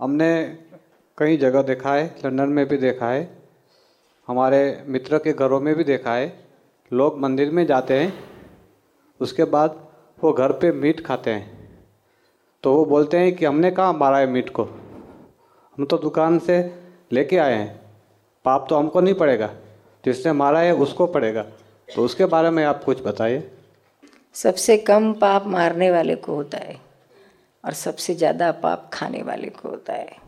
हमने कई जगह देखा है, लंदन में भी देखा है, हमारे मित्र के घरों में भी देखा है, लोग मंदिर में जाते हैं, उसके बाद वो घर पे मीट खाते हैं। तो वो बोलते हैं कि हमने कहाँ मारा है मीट को? हम तो दुकान से लेके आए हैं। पाप तो हमको नहीं पड़ेगा। जिसने मारा है उसको पड़ेगा। तो उसके बारे में आप कुछ बताइए। सबसे कम पाप मारने वाले को होता है। और सबसे ज़्यादा पाप खाने वाले को होता है।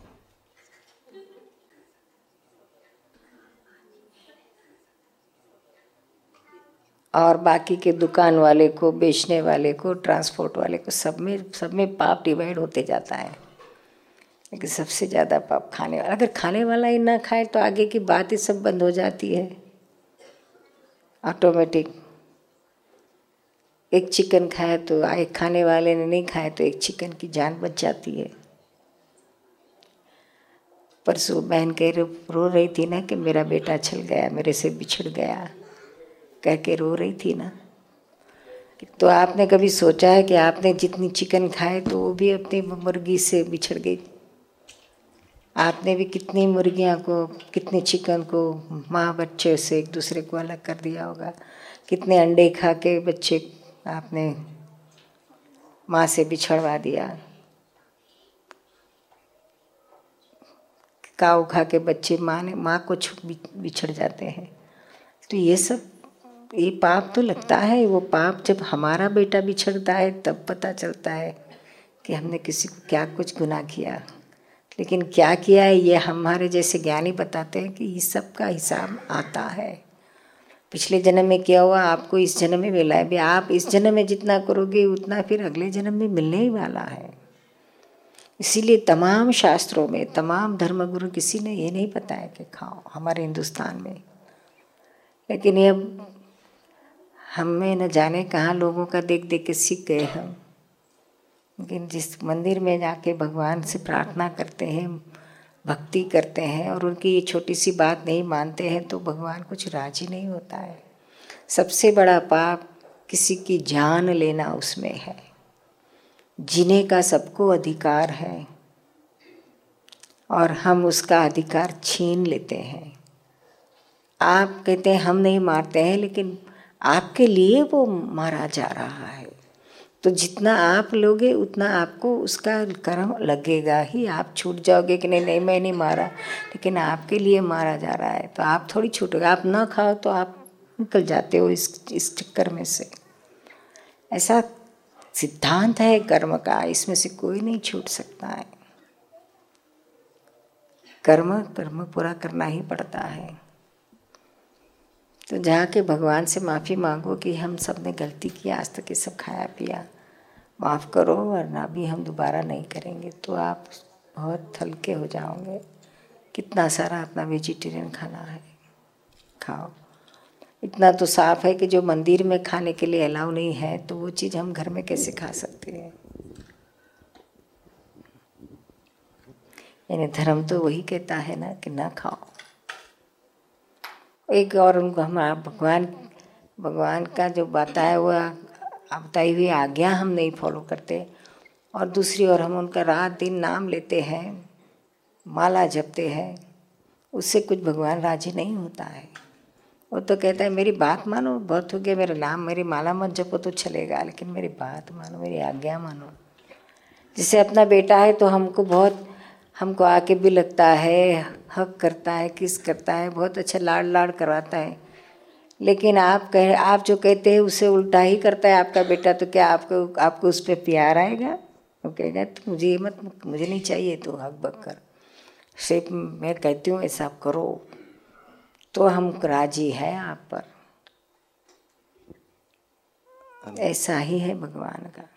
और बाकी के दुकान वाले को, बेचने वाले को, ट्रांसपोर्ट वाले को, सब में सब में पाप डिवाइड होते जाता है। लेकिन सबसे ज़्यादा पाप खाने वाला, अगर खाने वाला ही ना खाए तो आगे की बात ही सब बंद हो जाती है। ऑटोमेटिक एक चिकन खाया तो एक खाने वाले ने नहीं खाया तो एक चिकन की जान बच जाती है। परसों बहन कह रो रो रही थी ना कि मेरा बेटा छल गया, मेरे से बिछड़ गया। कह के रो रही थी ना। तो आपने कभी सोचा है कि आपने जितनी चिकन खाए तो वो भी अपनी मुर्गी से बिछड़ गई? आपने भी कितनी मुर्गियाँ को, कितने चिकन को माँ बच्चे से एक दूसरे को अलग कर दिया होगा? कितने अंडे खा के बच्चे आपने माँ से बिछड़वा दिया। काऊ खा के बच्चे माँ ने, माँ को बिछड़ जाते हैं। तो ये सब, ये पाप तो लगता है, वो पाप जब हमारा बेटा बिछड़ता है, तब पता चलता है कि हमने किसी को क्या कुछ गुनाह किया। लेकिन क्या किया है, ये हमारे जैसे ज्ञानी बताते हैं कि इस सब का हिसाब आता है। पिछले जन्म में क्या हुआ? आपको इस जन्म में मिला है। आप इस जन्म में जितना करोगे, उतना फिर अगले जन्म में मिलने ही वाला है। इसीलिए तमाम शास्त्रों में, तमाम धर्मगुरु किसी ने ये नहीं बताया कि खाओ हमारे हिंदुस्तान में। लेकिन ये हमें न जाने कहाँ लोगों का देख देख के सीख गए हम। लेकिन जिस मंदिर में जाके भगवान से प्रार्थना करते हैं भक्ति करते हैं और उनकी ये छोटी सी बात नहीं मानते हैं तो भगवान कुछ राज़ी नहीं होता है। सबसे बड़ा पाप किसी की जान लेना उसमें है। जीने का सबको अधिकार है और हम उसका अधिकार छीन लेते हैं। आप कहते हैं, हम नहीं मारते हैं, लेकिन आपके लिए वो मारा जा रहा है। तो जितना आप लोगे, उतना आपको उसका कर्म लगेगा ही। आप छूट जाओगे कि नहीं नहीं, मैं नहीं मारा। लेकिन आपके लिए मारा जा रहा है। तो आप थोड़ी छूटोगे। आप ना खाओ तो आप निकल जाते हो इस इस चक्कर में से। ऐसा सिद्धांत है कर्म का। इसमें से कोई नहीं छूट सकता है। कर्म कर्म पूरा करना ही पड़ता है। तो जाके भगवान से माफ़ी मांगो कि हम सबने गलती की, आज तक ये सब खाया पिया। माफ़ करो, वरना भी हम दोबारा नहीं करेंगे। तो आप बहुत हल्के हो जाओगे। कितना सारा अपना वेजिटेरियन खाना है। खाओ। इतना तो साफ़ है कि जो मंदिर में खाने के लिए अलाउ नहीं है तो वो चीज़ हम घर में कैसे खा सकते हैं? यानी धर्म तो वही कहता है ना कि ना खाओ। एक और उनको हमारा भगवान भगवान का जो बताया हुआ बताई हुई आज्ञा हम नहीं फॉलो करते। और दूसरी ओर हम उनका रात दिन नाम लेते हैं, माला जपते हैं, उससे कुछ भगवान राज़ी नहीं होता है। वो तो कहता है, मेरी बात मानो, बहुत हो गया, मेरा नाम, मेरी माला मत जपो तो चलेगा, लेकिन मेरी बात मानो, मेरी आज्ञा मानो। जिसे अपना बेटा है तो हमको बहुत, हमको आके भी लगता है, हक करता है, किस करता है, बहुत अच्छा लाड़ लाड़ करवाता है। लेकिन आप कह आप जो कहते हैं उसे उल्टा ही करता है आपका बेटा तो क्या आपको आपको उस पर प्यार आएगा? वो कहेगा तो मुझे ये मत मुझे नहीं चाहिए तो हक बक कर। सिर्फ़ मैं कहती हूँ ऐसा करो। तो हम राज़ी हैं आप पर। ऐसा ही है भगवान का।